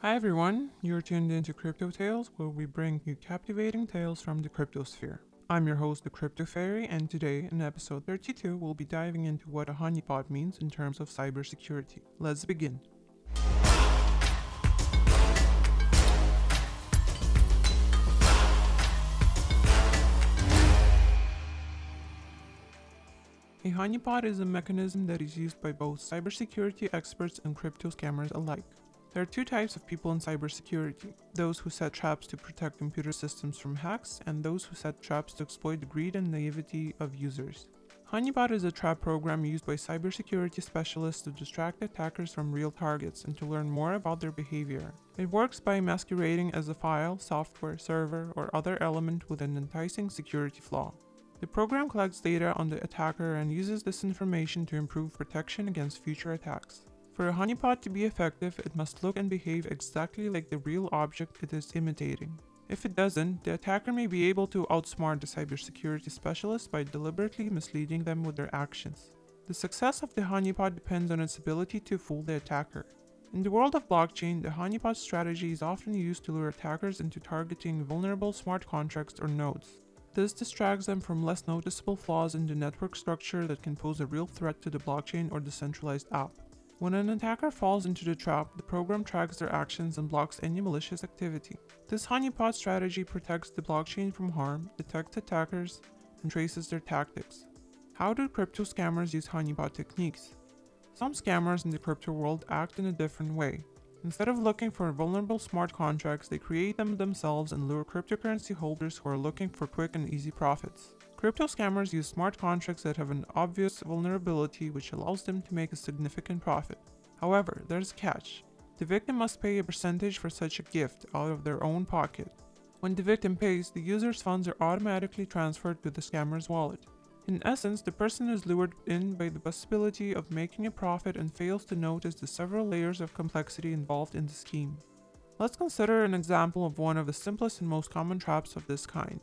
Hi everyone, you're tuned into Crypto Tales, where we bring you captivating tales from the cryptosphere. I'm your host, the Crypto Fairy, and today, in episode 32, we'll be diving into what a honeypot means in terms of cybersecurity. Let's begin. A honeypot is a mechanism that is used by both cybersecurity experts and crypto scammers alike. There are two types of people in cybersecurity those who set traps to protect computer systems from hacks, and those who set traps to exploit the greed and naivety of users. Honeypot is a trap program used by cybersecurity specialists to distract attackers from real targets and to learn more about their behavior. It works by masquerading as a file, software, server, or other element with an enticing security flaw. The program collects data on the attacker and uses this information to improve protection against future attacks. For a honeypot to be effective, it must look and behave exactly like the real object it is imitating. If it doesn't, the attacker may be able to outsmart the cybersecurity specialist by deliberately misleading them with their actions. The success of the honeypot depends on its ability to fool the attacker. In the world of blockchain, the honeypot strategy is often used to lure attackers into targeting vulnerable smart contracts or nodes. This distracts them from less noticeable flaws in the network structure that can pose a real threat to the blockchain or decentralized app. When an attacker falls into the trap, the program tracks their actions and blocks any malicious activity. This honeypot strategy protects the blockchain from harm, detects attackers, and traces their tactics. How do crypto scammers use honeypot techniques? Some scammers in the crypto world act in a different way. Instead of looking for vulnerable smart contracts, they create them themselves and lure cryptocurrency holders who are looking for quick and easy profits. Crypto scammers use smart contracts that have an obvious vulnerability which allows them to make a significant profit. However, there's a catch. The victim must pay a percentage for such a gift out of their own pocket. When the victim pays, the user's funds are automatically transferred to the scammer's wallet. In essence, the person is lured in by the possibility of making a profit and fails to notice the several layers of complexity involved in the scheme. Let's consider an example of one of the simplest and most common traps of this kind.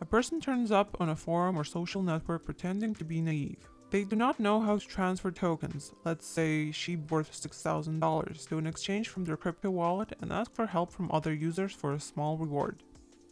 A person turns up on a forum or social network pretending to be naive. They do not know how to transfer tokens, let's say SHIB worth $6,000, to an exchange from their crypto wallet and ask for help from other users for a small reward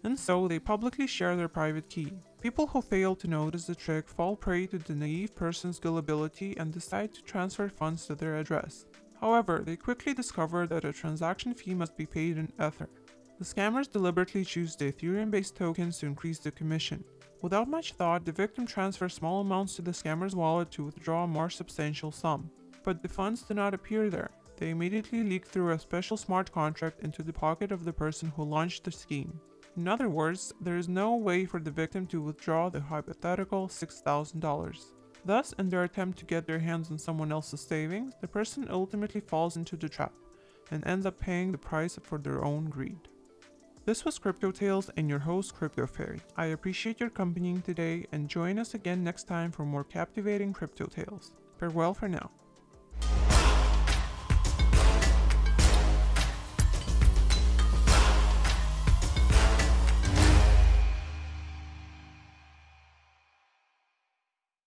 and so they publicly share their private key. People who fail to notice the trick fall prey to the naive person's gullibility and decide to transfer funds to their address. However, they quickly discover that a transaction fee must be paid in Ether. The scammers deliberately choose the Ethereum based tokens to increase the commission. Without much thought, the victim transfers small amounts to the scammer's wallet to withdraw a more substantial sum. But the funds do not appear there. They immediately leak through a special smart contract into the pocket of the person who launched the scheme. In other words, there is no way for the victim to withdraw the hypothetical $6,000. Thus, in their attempt to get their hands on someone else's savings, the person ultimately falls into the trap and ends up paying the price for their own greed. This was Crypto Tales and your host Crypto Fairy. I appreciate your company today and join us again next time for more captivating Crypto Tales. Farewell for now.